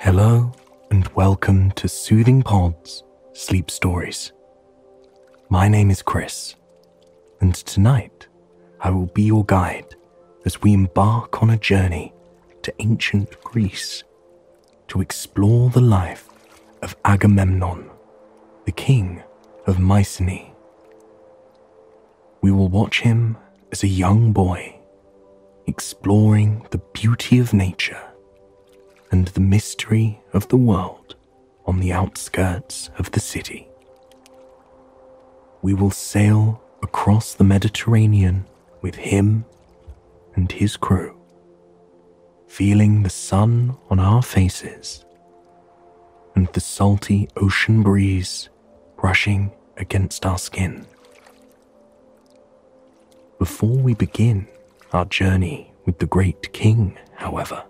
Hello and welcome to Soothing Pods Sleep Stories. My name is Chris, and tonight I will be your guide as we embark on a journey to ancient Greece to explore the life of Agamemnon, the king of Mycenae. We will watch him as a young boy, exploring the beauty of nature and the mystery of the world on the outskirts of the city. We will sail across the Mediterranean with him and his crew, feeling the sun on our faces and the salty ocean breeze brushing against our skin. Before we begin our journey with the great king, however,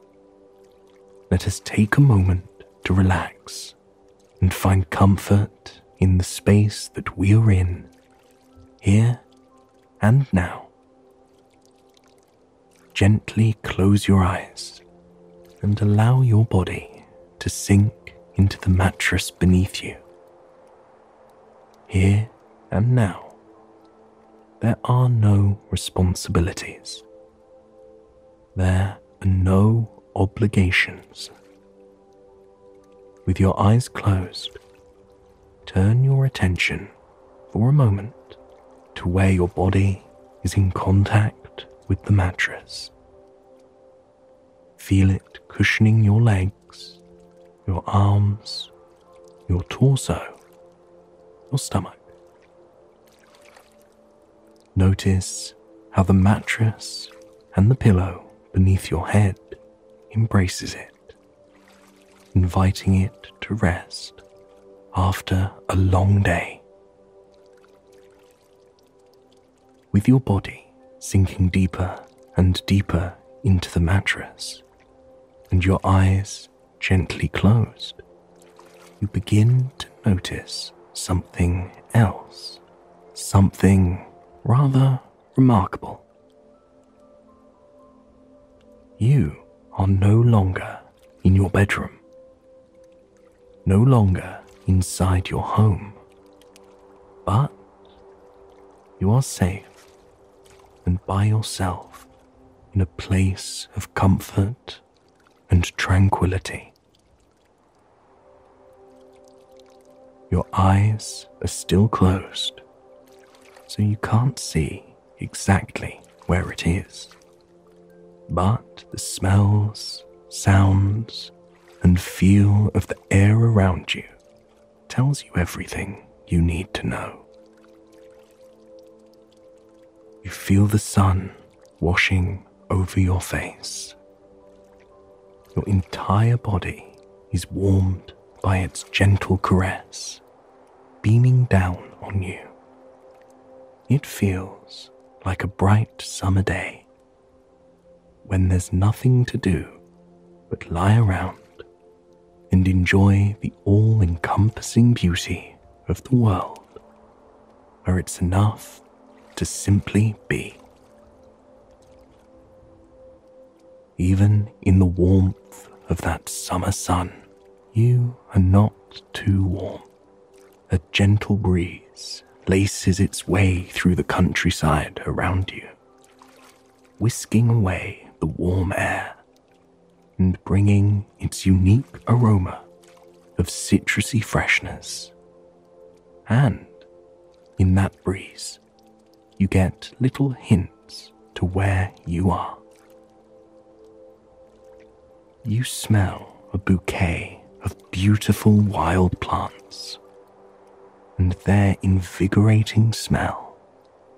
let us take a moment to relax and find comfort in the space that we are in, here and now. Gently close your eyes and allow your body to sink into the mattress beneath you. Here and now, there are no responsibilities. There are no obligations. With your eyes closed, turn your attention for a moment to where your body is in contact with the mattress. Feel it cushioning your legs, your arms, your torso, your stomach. Notice how the mattress and the pillow beneath your head embraces it, inviting it to rest after a long day. With your body sinking deeper and deeper into the mattress, and your eyes gently closed, you begin to notice something else, something rather remarkable. You are no longer in your bedroom, no longer inside your home, but you are safe and by yourself in a place of comfort and tranquility. Your eyes are still closed, so you can't see exactly where it is. But the smells, sounds, and feel of the air around you tells you everything you need to know. You feel the sun washing over your face. Your entire body is warmed by its gentle caress, beaming down on you. It feels like a bright summer day when there's nothing to do but lie around and enjoy the all encompassing beauty of the world, where it's enough to simply be. Even in the warmth of that summer sun, you are not too warm. A gentle breeze laces its way through the countryside around you, whisking away the warm air and bringing its unique aroma of citrusy freshness. And in that breeze, you get little hints to where you are. You smell a bouquet of beautiful wild plants, and their invigorating smell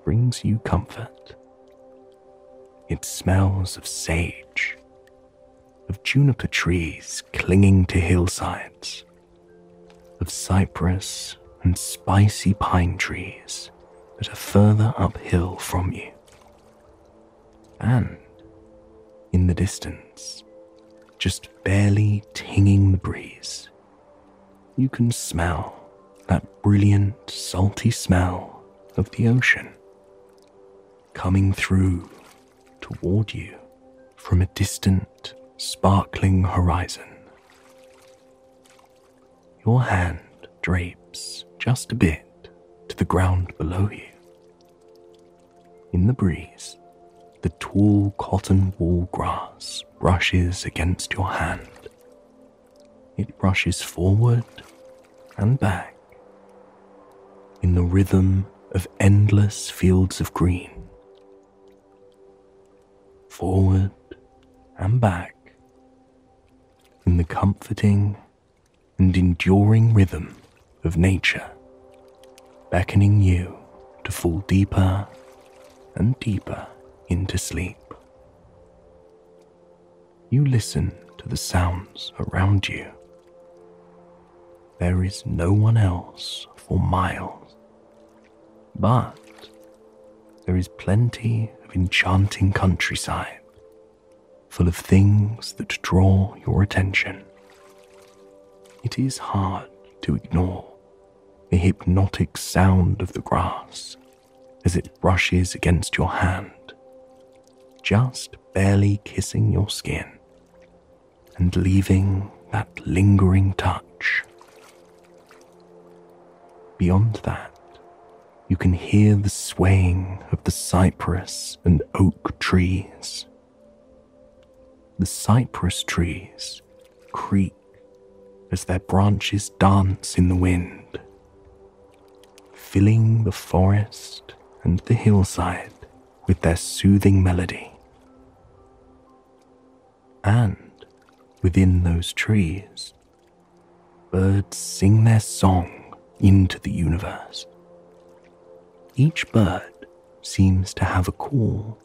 brings you comfort. It smells of sage, of juniper trees clinging to hillsides, of cypress and spicy pine trees that are further uphill from you. And in the distance, just barely tinging the breeze, you can smell that brilliant, salty smell of the ocean coming through toward you from a distant, sparkling horizon. Your hand drapes just a bit to the ground below you. In the breeze, the tall cotton wool grass brushes against your hand. It brushes forward and back in the rhythm of endless fields of green. Forward and back in the comforting and enduring rhythm of nature, beckoning you to fall deeper and deeper into sleep. You listen to the sounds around you. There is no one else for miles, but there is plenty of enchanting countryside full of things that draw your attention. It is hard to ignore the hypnotic sound of the grass as it brushes against your hand, just barely kissing your skin and leaving that lingering touch. Beyond that, you can hear the swaying of the cypress and oak trees. The cypress trees creak as their branches dance in the wind, filling the forest and the hillside with their soothing melody. And within those trees, birds sing their song into the universe. Each bird seems to have a call,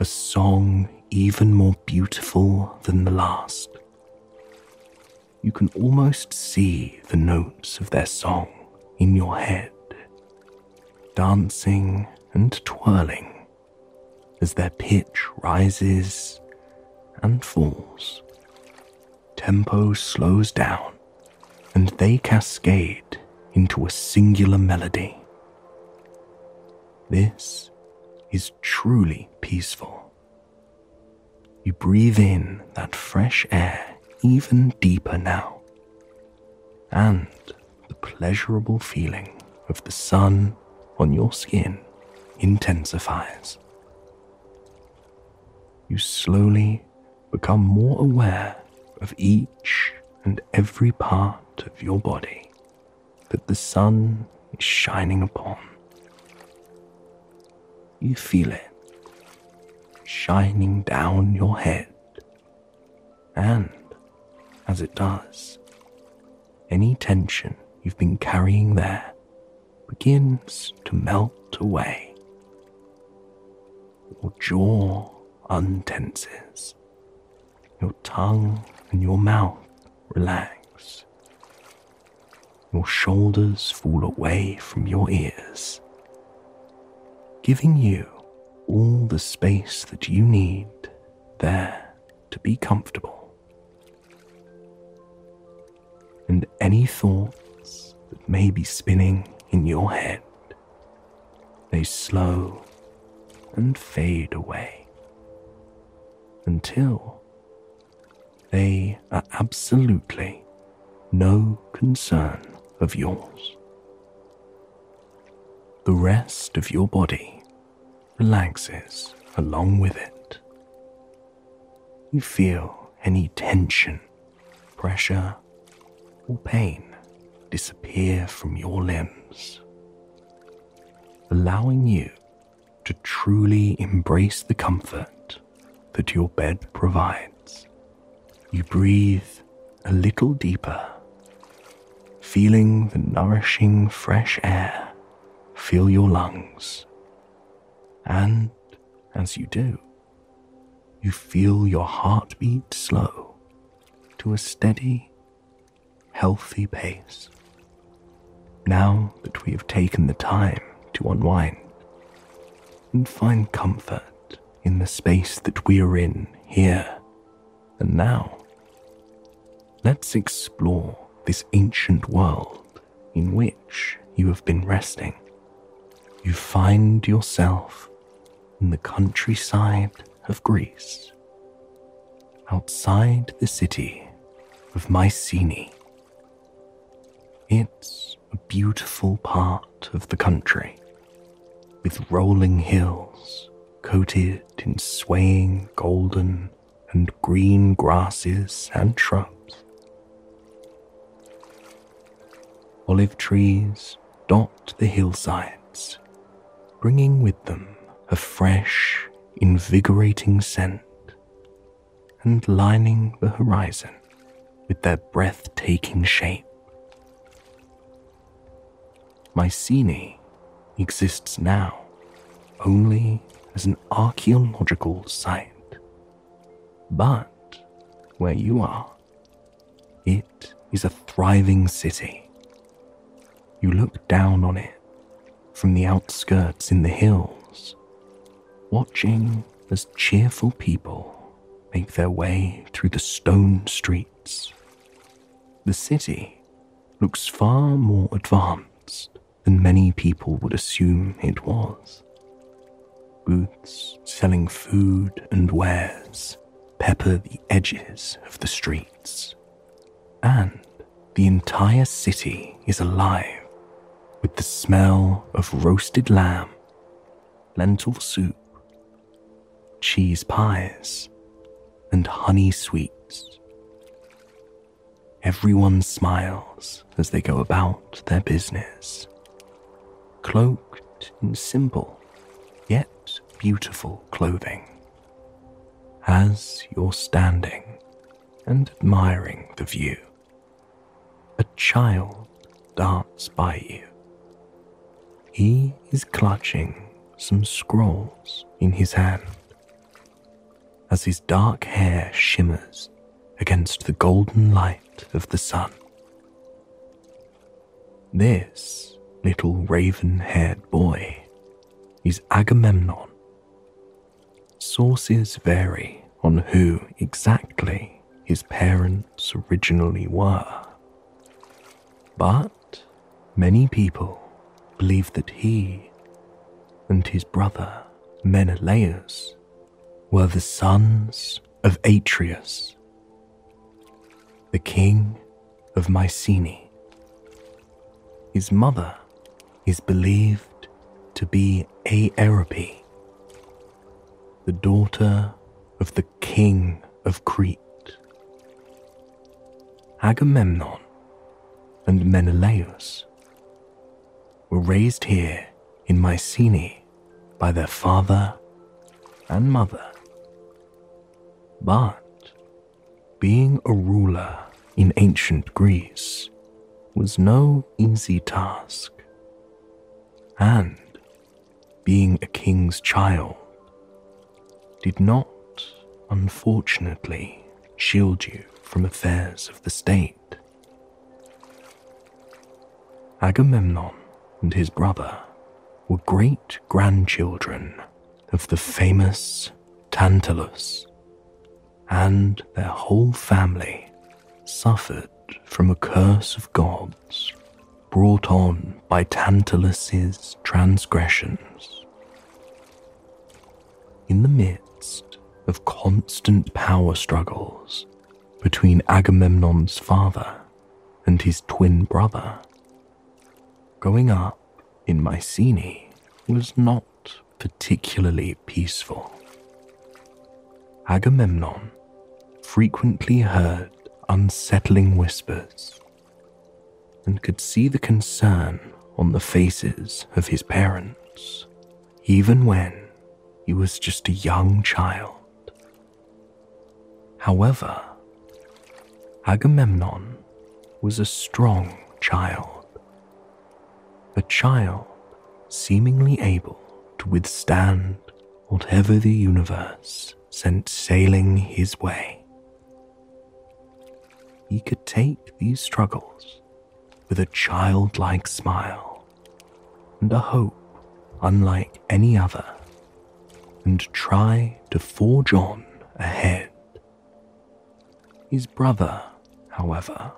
a song even more beautiful than the last. You can almost see the notes of their song in your head, dancing and twirling as their pitch rises and falls. Tempo slows down and they cascade into a singular melody. This is truly peaceful. You breathe in that fresh air even deeper now, and the pleasurable feeling of the sun on your skin intensifies. You slowly become more aware of each and every part of your body that the sun is shining upon. You feel it shining down your head, and as it does, any tension you've been carrying there begins to melt away. Your jaw untenses, your tongue and your mouth relax. Your shoulders fall away from your ears, giving you all the space that you need there to be comfortable. And any thoughts that may be spinning in your head, they slow and fade away until they are absolutely no concern of yours. The rest of your body relaxes along with it. You feel any tension, pressure, or pain disappear from your limbs, allowing you to truly embrace the comfort that your bed provides. You breathe a little deeper, feeling the nourishing fresh air fill your lungs. And as you do, you feel your heartbeat slow to a steady, healthy pace. Now that we have taken the time to unwind and find comfort in the space that we are in here and now, let's explore this ancient world in which you have been resting. You find yourself in the countryside of Greece, outside the city of Mycenae. It's a beautiful part of the country, with rolling hills coated in swaying golden and green grasses and shrubs. Olive trees dot the hillsides, bringing with them a fresh, invigorating scent, and lining the horizon with their breathtaking shape. Mycenae exists now only as an archaeological site. But where you are, it is a thriving city. You look down on it from the outskirts in the hills, watching as cheerful people make their way through the stone streets. The city looks far more advanced than many people would assume it was. Booths selling food and wares pepper the edges of the streets. And the entire city is alive with the smell of roasted lamb, lentil soup, cheese pies, and honey sweets. Everyone smiles as they go about their business, cloaked in simple yet beautiful clothing. As you're standing and admiring the view, a child darts by you. He is clutching some scrolls in his hand as his dark hair shimmers against the golden light of the sun. This little raven haired boy is Agamemnon. Sources vary on who exactly his parents originally were, but many people believe that he and his brother Menelaus were the sons of Atreus, the king of Mycenae. His mother is believed to be Aerope, the daughter of the king of Crete. Agamemnon and Menelaus were raised here in Mycenae by their father and mother. But being a ruler in ancient Greece was no easy task. And being a king's child did not, unfortunately, shield you from affairs of the state. Agamemnon and his brother were great grandchildren of the famous Tantalus and their whole family suffered from a curse of gods brought on by Tantalus's transgressions. In the midst of constant power struggles between Agamemnon's father and his twin brother, growing up in Mycenae was not particularly peaceful. Agamemnon frequently heard unsettling whispers and could see the concern on the faces of his parents, even when he was just a young child. However, Agamemnon was a strong child, a child seemingly able to withstand whatever the universe sent sailing his way he could take these struggles with a childlike smile and a hope unlike any other, and try to forge on ahead. His brother, however,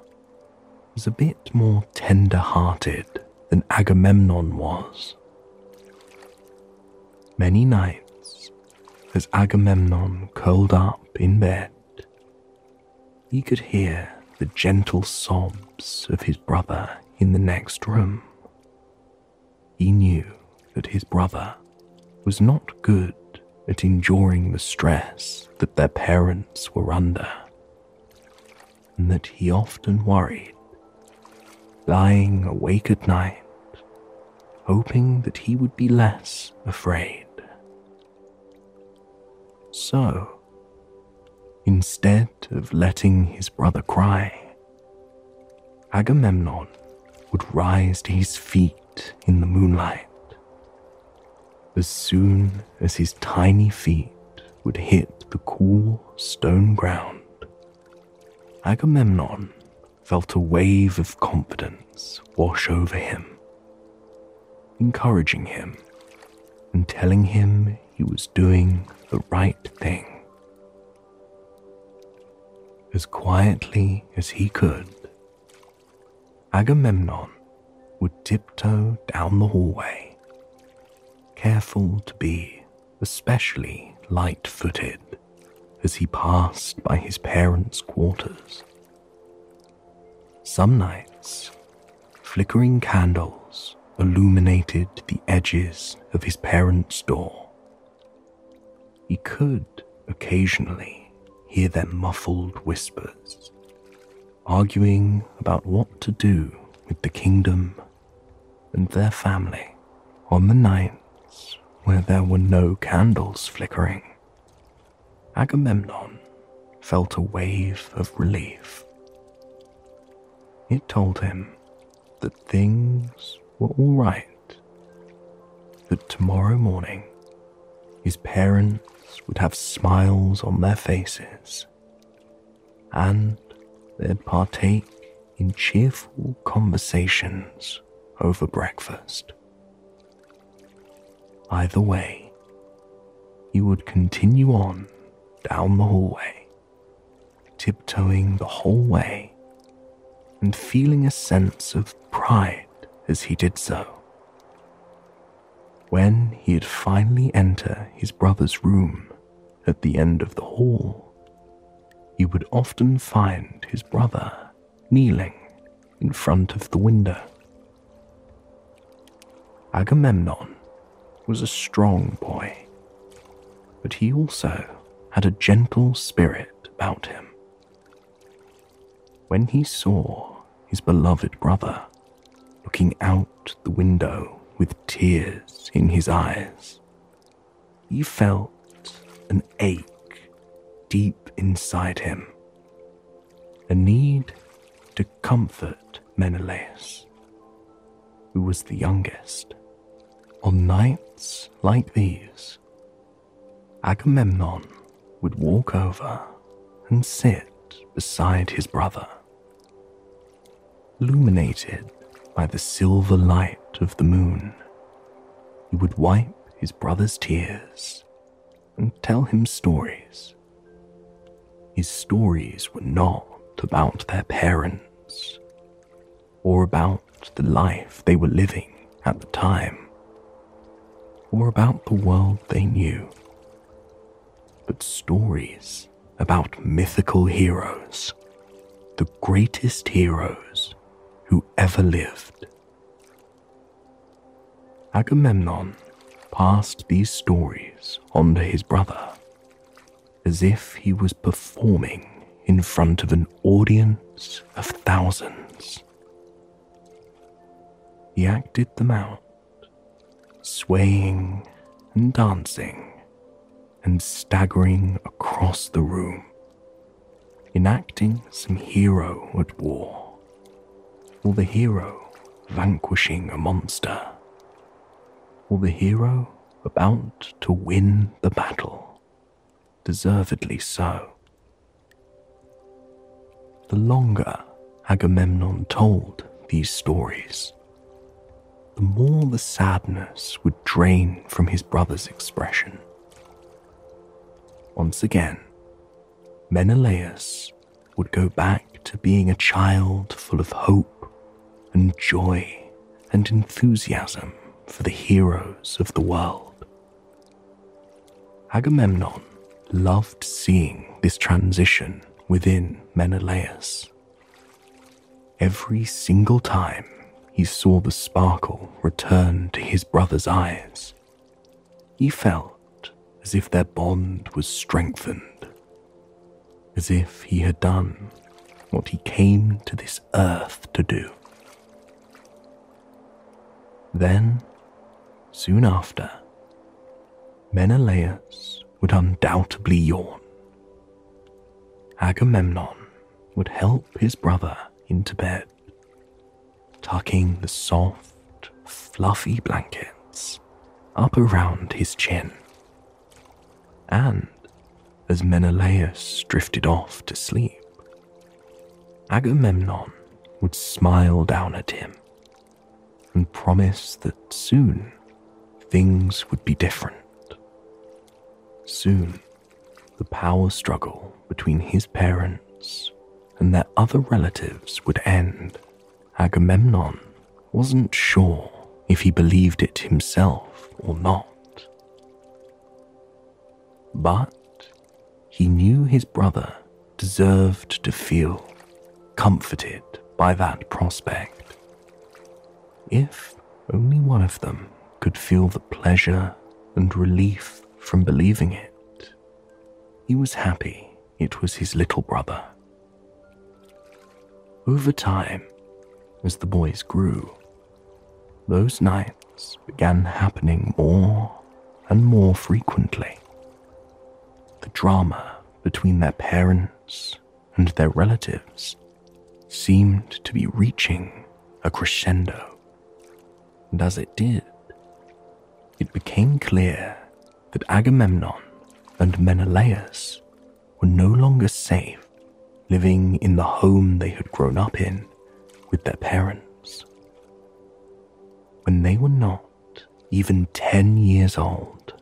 was a bit more tender hearted than Agamemnon was. Many nights, as Agamemnon curled up in bed, he could hear the gentle sobs of his brother in the next room. He knew that his brother was not good at enduring the stress that their parents were under, and that he often worried, lying awake at night, hoping that he would be less afraid. So, instead of letting his brother cry, Agamemnon would rise to his feet in the moonlight as soon as his tiny feet would hit the cool stone ground, Agamemnon felt a wave of confidence wash over him, encouraging him and telling him he was doing the right thing. As quietly as he could, Agamemnon would tiptoe down the hallway careful to be especially light footed as he passed by his parents' quarters. Some nights, flickering candles illuminated the edges of his parents' door. He could occasionally hear their muffled whispers, arguing about what to do with the kingdom and their family on the nights where there were no candles flickering, Agamemnon felt a wave of relief. It told him that things were all right, that tomorrow morning his parents would have smiles on their faces, and they'd partake in cheerful conversations over breakfast. Either way, he would continue on down the hallway, tiptoeing the whole way and feeling a sense of pride as he did so. When he had finally entered his brother's room at the end of the hall, he would often find his brother kneeling in front of the window. Agamemnon was a strong boy, but he also had a gentle spirit about him. When he saw his beloved brother looking out the window with tears in his eyes, he felt an ache deep inside him, a need to comfort Menelaus, who was the youngest. On nights like these, Agamemnon would walk over and sit beside his brother. Illuminated by the silver light of the moon, he would wipe his brother's tears and tell him stories. His stories were not about their parents or about the life they were living at the time or about the world they knew, but stories about mythical heroes, the greatest heroes who ever lived. Agamemnon passed these stories on to his brother as if he was performing in front of an audience of thousands. He acted them out swaying and dancing and staggering across the room, enacting some hero at war, or the hero vanquishing a monster, or the hero about to win the battle, deservedly so. The longer Agamemnon told these stories, the more the sadness would drain from his brother's expression. Once again, Menelaus would go back to being a child full of hope and joy and enthusiasm for the heroes of the world. Agamemnon loved seeing this transition within Menelaus. Every single time he saw the sparkle return to his brother's eyes, he felt as if their bond was strengthened, as if he had done what he came to this earth to do. Then, soon after, Menelaus would undoubtedly yawn. Agamemnon would help his brother into bed, tucking the soft, fluffy blankets up around his chin. And as Menelaus drifted off to sleep, Agamemnon would smile down at him and promise that soon things would be different. Soon, the power struggle between his parents and their other relatives would end. Agamemnon wasn't sure if he believed it himself or not. But he knew his brother deserved to feel comforted by that prospect. If only one of them could feel the pleasure and relief from believing it, he was happy it was his little brother. Over time, as the boys grew, those nights began happening more and more frequently. The drama between their parents and their relatives seemed to be reaching a crescendo. And as it did, it became clear that Agamemnon and Menelaus were no longer safe living in the home they had grown up in with their parents. When they were not even 10 years old,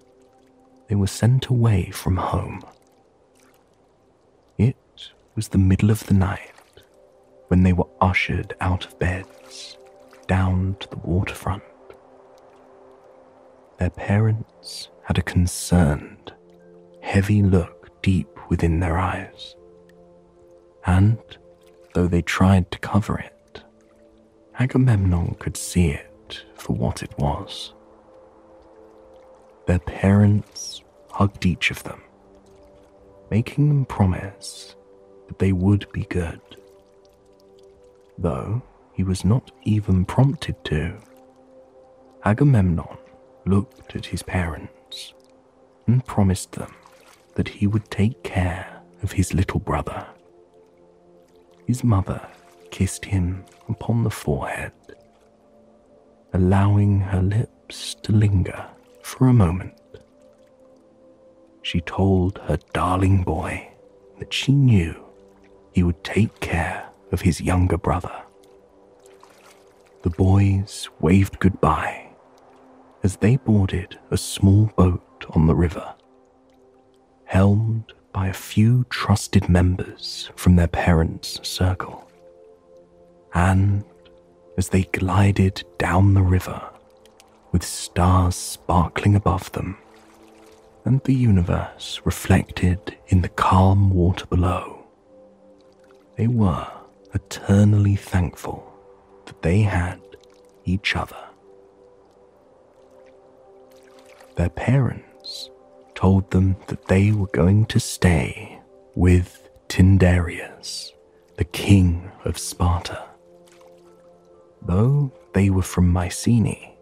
they were sent away from home. It was the middle of the night when they were ushered out of beds down to the waterfront. Their parents had a concerned, heavy look deep within their eyes. And though they tried to cover it, Agamemnon could see it for what it was. Their parents hugged each of them, making them promise that they would be good though he was not even prompted to. Agamemnon looked at his parents and promised them that he would take care of his little brother. His mother kissed him upon the forehead, allowing her lips to linger for a moment. She told her darling boy that she knew he would take care of his younger brother. The boys waved goodbye as they boarded a small boat on the river, helmed by a few trusted members from their parents' circle. And as they glided down the river, with stars sparkling above them, and the universe reflected in the calm water below, they were eternally thankful that they had each other. Their parents told them that they were going to stay with Tyndareus, the king of Sparta. Though they were from Mycenae,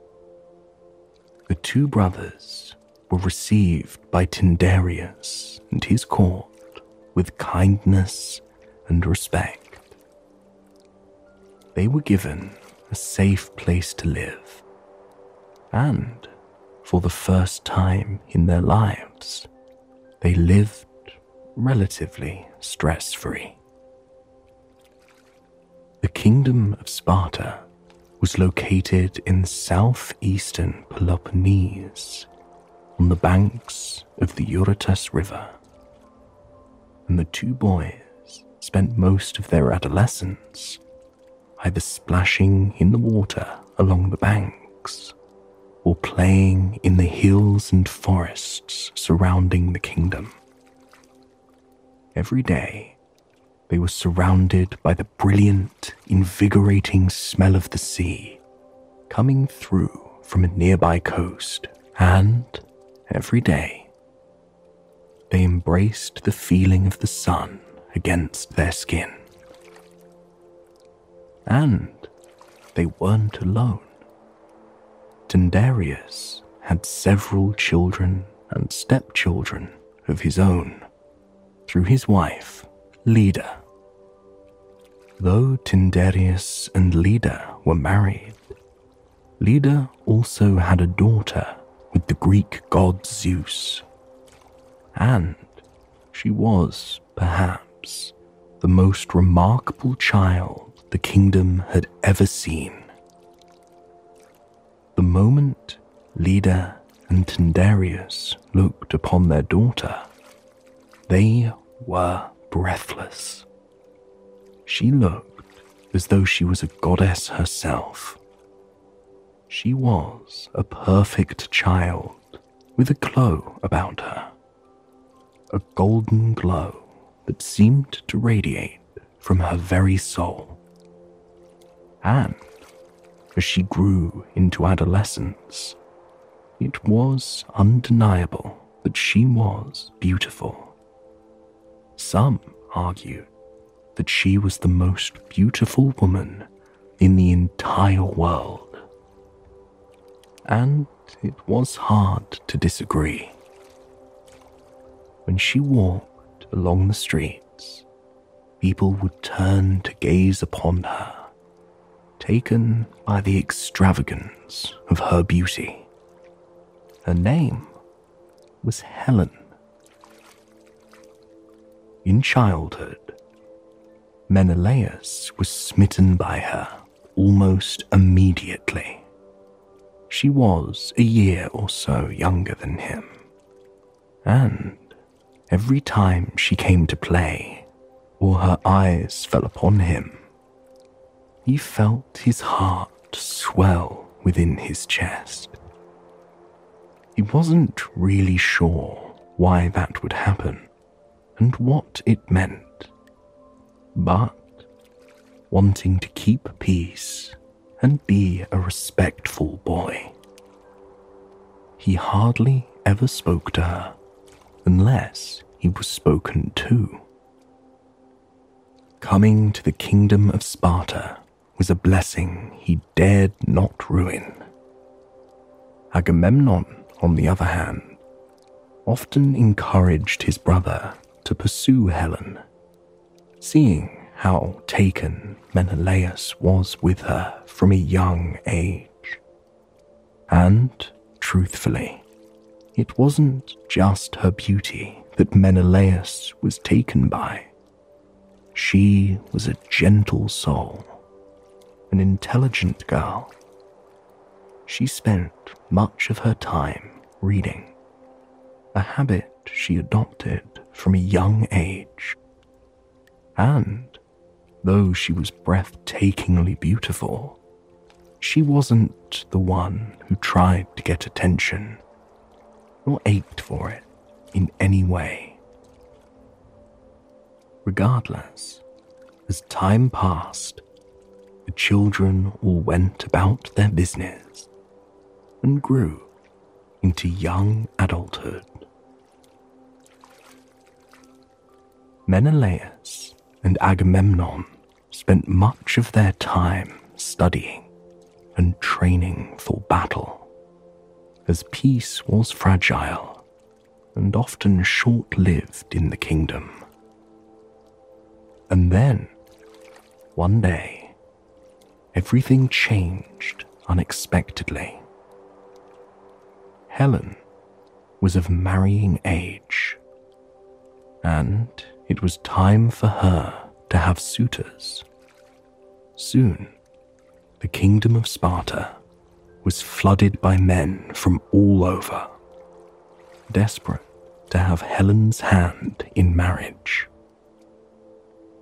the two brothers were received by Tyndareus and his court with kindness and respect they were given a safe place to live. And for the first time in their lives, they lived relatively stress free. The kingdom of Sparta was located in southeastern Peloponnese on the banks of the Eurotas River, and the two boys spent most of their adolescence either splashing in the water along the banks or playing in the hills and forests surrounding the kingdom. Every day, they were surrounded by the brilliant, invigorating smell of the sea coming through from a nearby coast, and every day they embraced the feeling of the sun against their skin. And they weren't alone. Tyndareus had several children and stepchildren of his own through his wife, Leda. Though Tyndareus and Leda were married, Leda also had a daughter with the Greek god Zeus. And she was, perhaps, the most remarkable child the kingdom had ever seen. The moment Leda and Tyndareus looked upon their daughter, they were breathless. She looked as though she was a goddess herself. She was a perfect child with a glow about her, a golden glow that seemed to radiate from her very soul. And as she grew into adolescence, it was undeniable that she was beautiful. Some argued that she was the most beautiful woman in the entire world. And it was hard to disagree. When she walked along the streets, people would turn to gaze upon her, taken by the extravagance of her beauty. Her name was Helen. In childhood, Menelaus was smitten by her almost immediately. She was a year or so younger than him, and every time she came to play or her eyes fell upon him, he felt his heart swell within his chest. He wasn't really sure why that would happen and what it meant, but wanting to keep peace and be a respectful boy. He hardly ever spoke to her unless he was spoken to. Coming to the kingdom of Sparta was a blessing he dared not ruin. Agamemnon, on the other hand, often encouraged his brother to pursue Helen, seeing how taken Menelaus was with her from a young age. And, truthfully, it wasn't just her beauty that Menelaus was taken by. She was a gentle soul, an intelligent girl. She spent much of her time reading, a habit she adopted from a young age. And though she was breathtakingly beautiful, she wasn't the one who tried to get attention or ached for it in any way. Regardless, as time passed, the children all went about their business and grew into young adulthood. Menelaus and Agamemnon spent much of their time studying and training for battle, as peace was fragile and often short lived in the kingdom. And then, one day, everything changed unexpectedly. Helen was of marrying age, and it was time for her to have suitors. Soon, the kingdom of Sparta was flooded by men from all over, desperate to have Helen's hand in marriage.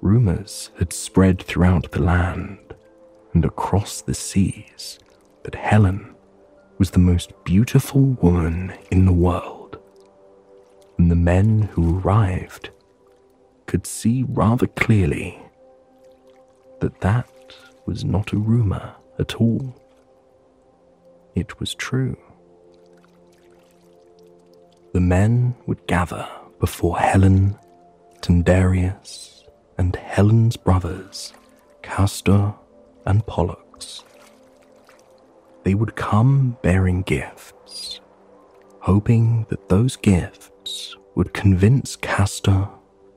Rumors had spread throughout the land and across the seas that Helen was the most beautiful woman in the world, and the men who arrived could see rather clearly that that was not a rumour at all. it was true. The men would gather before Helen, Tyndareus, and Helen's brothers, Castor and Pollux. They would come bearing gifts, hoping that those gifts would convince Castor,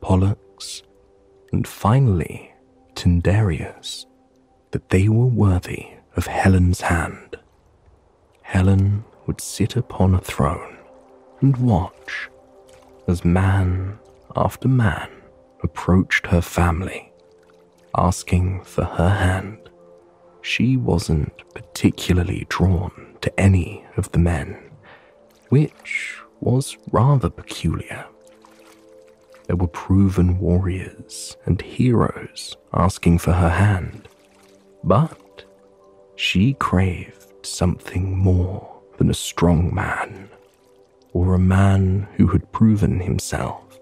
Pollux, and finally Tyndareus that they were worthy of Helen's hand. Helen would sit upon a throne and watch as man after man approached her family, asking for her hand. She wasn't particularly drawn to any of the men, which was rather peculiar. There were proven warriors and heroes asking for her hand, but she craved something more than a strong man or a man who had proven himself.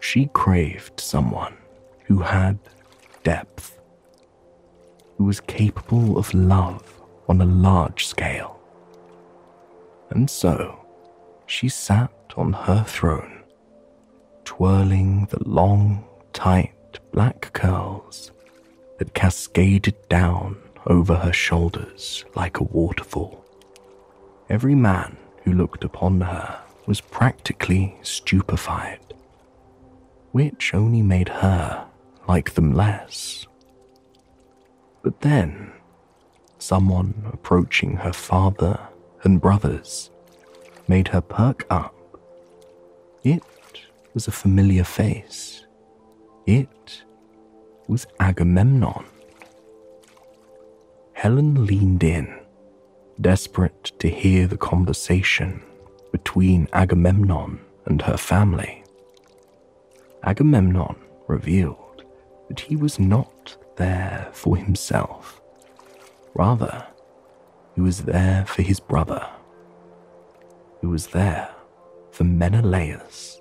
She craved someone who had depth, who was capable of love on a large scale. And so she sat on her throne, twirling the long, tight black curls that cascaded down over her shoulders like a waterfall. Every man who looked upon her was practically stupefied, which only made her like them less. But then, someone approaching her father and brothers made her perk up. It was a familiar face. It was Agamemnon. Helen leaned in, desperate to hear the conversation between Agamemnon and her family. Agamemnon revealed that he was not there for himself. Rather, he was there for his brother. He was there for Menelaus.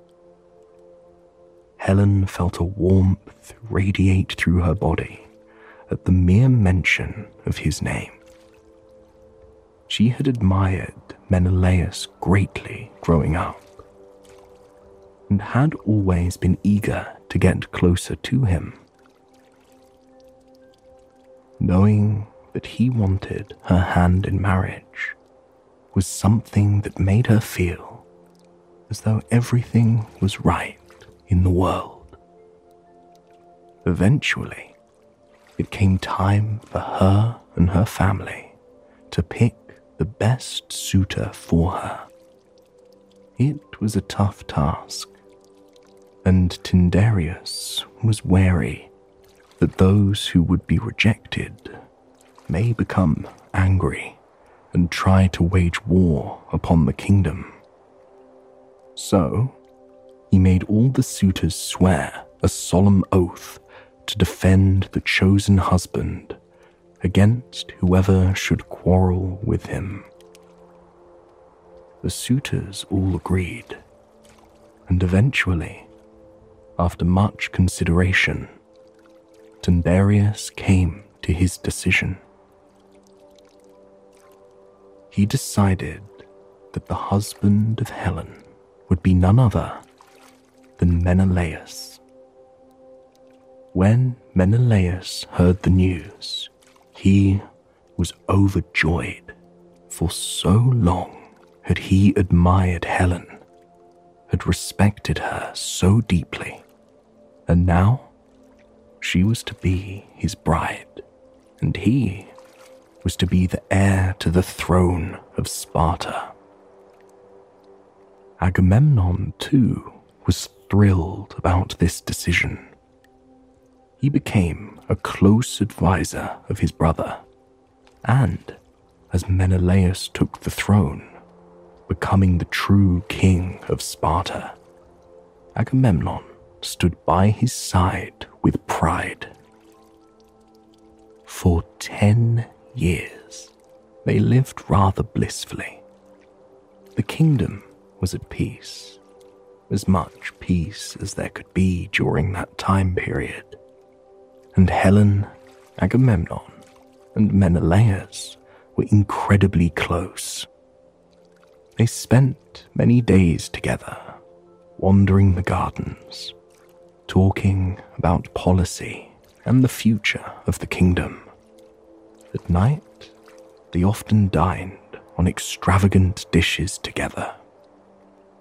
Helen felt a warmth radiate through her body at the mere mention of his name. She had admired Menelaus greatly growing up and had always been eager to get closer to him. Knowing that he wanted her hand in marriage was something that made her feel as though everything was right in the world. Eventually, it came time for her and her family to pick the best suitor for her. It was a tough task, and Tyndareus was wary that those who would be rejected may become angry and try to wage war upon the kingdom. So, he made all the suitors swear a solemn oath to defend the chosen husband against whoever should quarrel with him. The suitors all agreed, and eventually, after much consideration, Tyndareus came to his decision. He decided that the husband of Helen would be none other than Menelaus. When Menelaus heard the news, he was overjoyed, for so long had he admired Helen, had respected her so deeply, and now she was to be his bride, and he was to be the heir to the throne of Sparta. Agamemnon, too, was thrilled about this decision. He became a close adviser of his brother, and as Menelaus took the throne, becoming the true king of Sparta, Agamemnon stood by his side with pride. For ten years, they lived rather blissfully. The kingdom was at peace, as much peace as there could be during that time period and Helen, Agamemnon, and Menelaus were incredibly close. They spent many days together, wandering the gardens, talking about policy and the future of the kingdom. At night, they often dined on extravagant dishes together,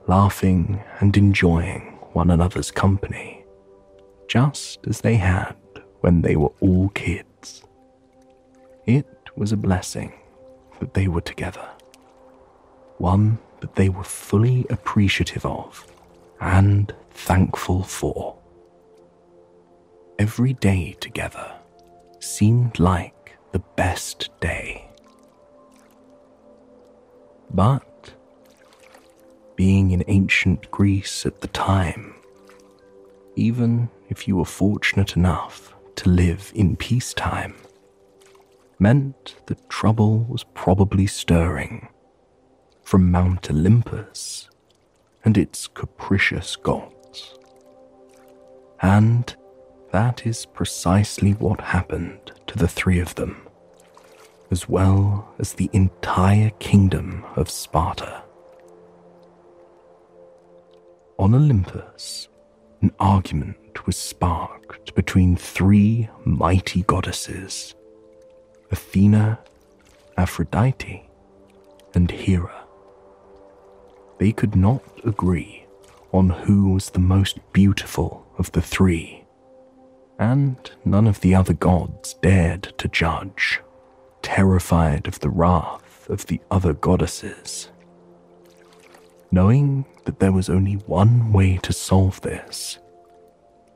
laughing and enjoying one another's company, just as they had when they were all kids. It was a blessing that they were together, one that they were fully appreciative of and thankful for. Every day together seemed like the best day. But being in ancient Greece at the time, even if you were fortunate enough to live in peacetime, meant that trouble was probably stirring from Mount Olympus and its capricious gods. And that is precisely what happened to the three of them, as well as the entire kingdom of Sparta. On Olympus, an argument was sparked between three mighty goddesses Athena, Aphrodite, and Hera. They could not agree on who was the most beautiful of the three, and none of the other gods dared to judge, terrified of the wrath of the other goddesses. Knowing that there was only one way to solve this,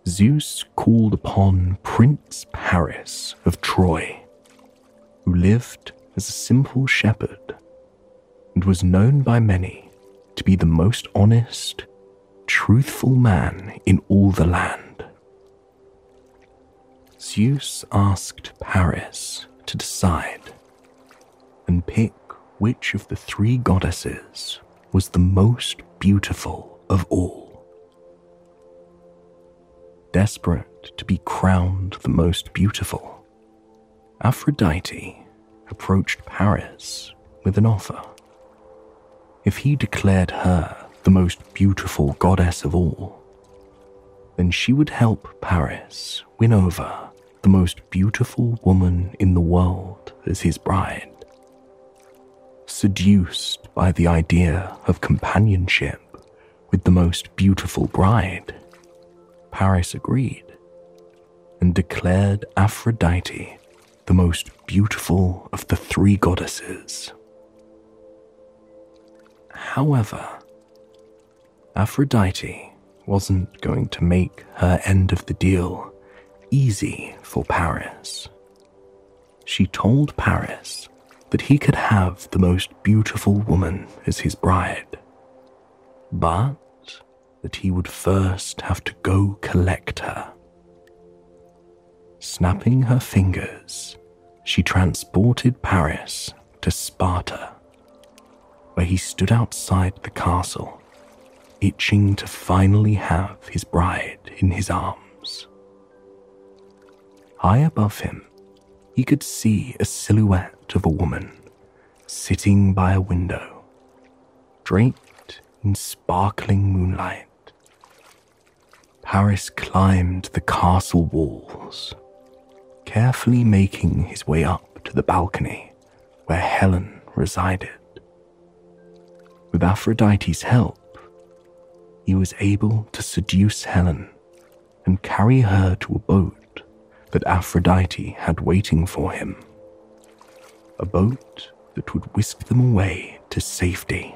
Zeus called upon Prince Paris of Troy who lived as a simple shepherd and was known by many to be the most honest, truthful man in all the land. Zeus asked Paris to decide and pick which of the three goddesses was the most beautiful of all. Desperate to be crowned the most beautiful, Aphrodite approached Paris with an offer. If he declared her the most beautiful goddess of all, then she would help Paris win over the most beautiful woman in the world as his bride. Seduced by the idea of companionship with the most beautiful bride, Paris agreed and declared Aphrodite the most beautiful of the three goddesses. However, Aphrodite wasn't going to make her end of the deal easy for Paris. She told Paris that he could have the most beautiful woman as his bride, but that he would first have to go collect her. Snapping her fingers, she transported Paris to Sparta, where he stood outside the castle, itching to finally have his bride in his arms. High above him, he could see a silhouette of a woman sitting by a window, draped in sparkling moonlight. Paris climbed the castle walls carefully making his way up to the balcony where Helen resided. With Aphrodite's help, he was able to seduce Helen and carry her to a boat that Aphrodite had waiting for him. A boat that would whisk them away to safety.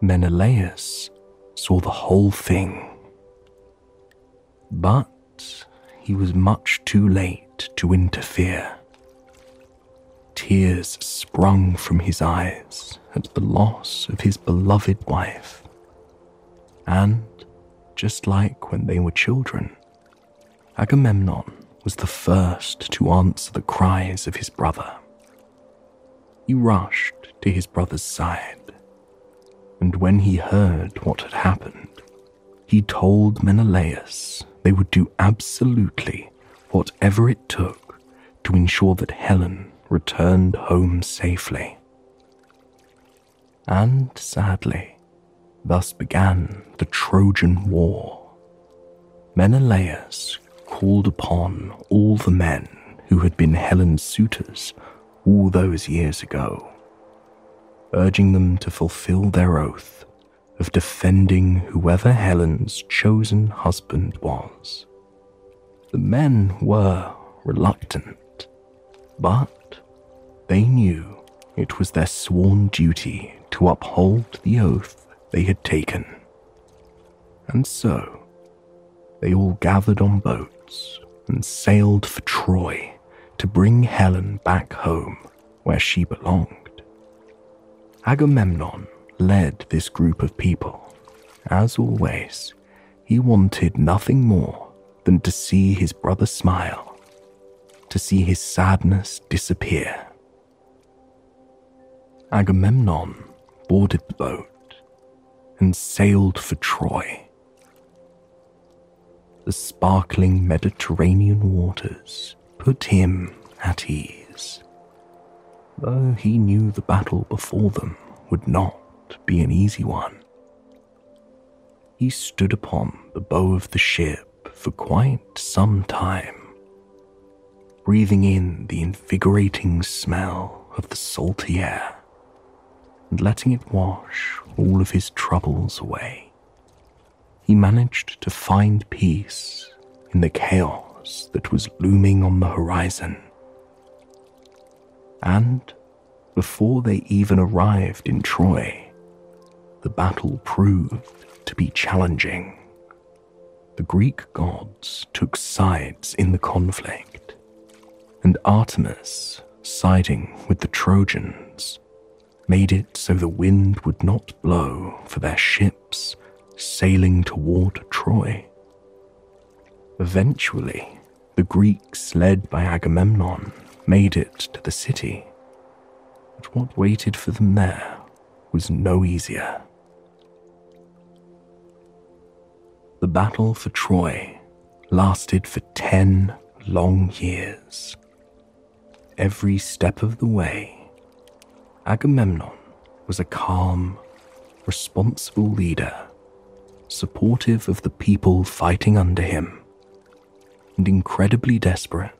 Menelaus saw the whole thing. But he was much too late to interfere. Tears sprung from his eyes at the loss of his beloved wife. And, just like when they were children, Agamemnon was the first to answer the cries of his brother. He rushed to his brother's side, and when he heard what had happened, he told Menelaus they would do absolutely whatever it took to ensure that Helen returned home safely. And sadly, thus began the Trojan War. Menelaus called upon all the men who had been Helen's suitors all those years ago, urging them to fulfill their oath of defending whoever Helen's chosen husband was. The men were reluctant, but they knew it was their sworn duty to uphold the oath they had taken. And so, they all gathered on boats and sailed for Troy to bring Helen back home where she belonged. Agamemnon led this group of people. As always, he wanted nothing more than to see his brother smile, to see his sadness disappear. Agamemnon boarded the boat and sailed for Troy. The sparkling Mediterranean waters put him at ease, though he knew the battle before them would not be an easy one. He stood upon the bow of the ship for quite some time, breathing in the invigorating smell of the salty air and letting it wash all of his troubles away. He managed to find peace in the chaos that was looming on the horizon. And before they even arrived in Troy, the battle proved to be challenging. The Greek gods took sides in the conflict, and Artemis, siding with the Trojans, made it so the wind would not blow for their ships sailing toward Troy. Eventually, the Greeks, led by Agamemnon, made it to the city. But what waited for them there was no easier. The battle for Troy lasted for ten long years. Every step of the way, Agamemnon was a calm, responsible leader, supportive of the people fighting under him, and incredibly desperate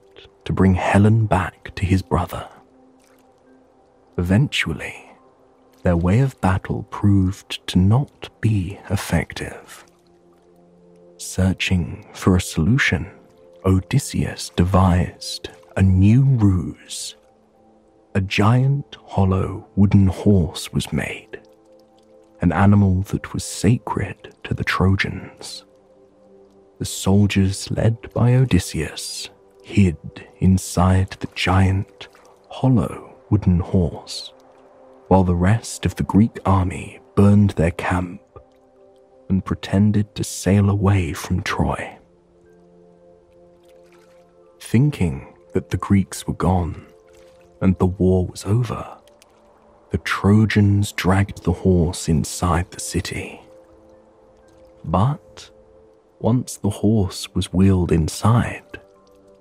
to bring Helen back to his brother. Eventually, their way of battle proved to not be effective. Searching for a solution, Odysseus devised a new ruse. A giant hollow wooden horse was made, an animal that was sacred to the Trojans. The soldiers, led by Odysseus, hid inside the giant, hollow wooden horse, while the rest of the Greek army burned their camp and pretended to sail away from Troy. Thinking that the Greeks were gone and the war was over, the Trojans dragged the horse inside the city. But once the horse was wheeled inside,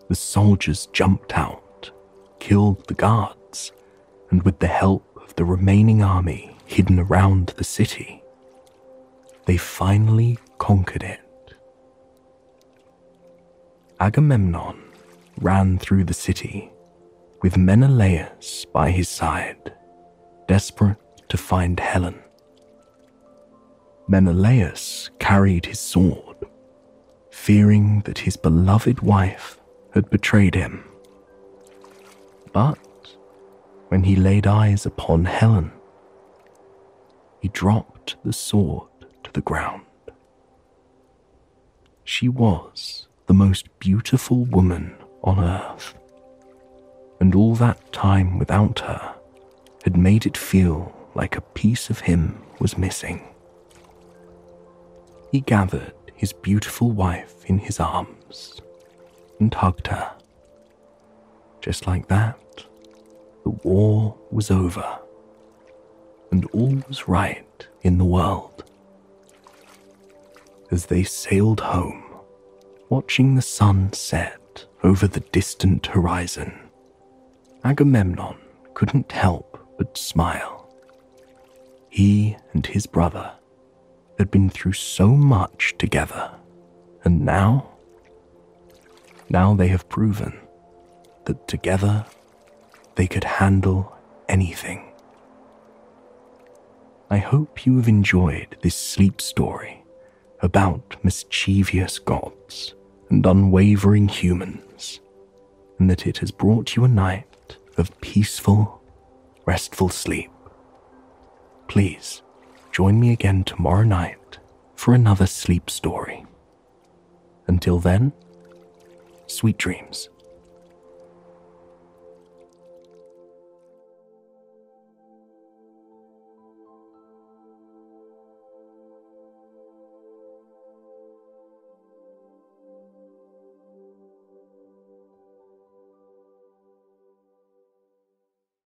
the soldiers jumped out, killed the guards, and with the help of the remaining army hidden around the city, they finally conquered it. Agamemnon ran through the city with Menelaus by his side, desperate to find Helen. Menelaus carried his sword, fearing that his beloved wife had betrayed him. But when he laid eyes upon Helen, he dropped the sword to the ground. She was the most beautiful woman on earth, and all that time without her had made it feel like a piece of him was missing. He gathered his beautiful wife in his arms and hugged her. Just like that, the war was over, and all was right in the world as they sailed home, watching the sun set over the distant horizon. Agamemnon couldn't help but smile. He and his brother had been through so much together, and now, now they have proven that together they could handle anything. I hope you have enjoyed this sleep story about mischievous gods and unwavering humans, and that it has brought you a night of peaceful, restful sleep. Please join me again tomorrow night for another sleep story. Until then, sweet dreams.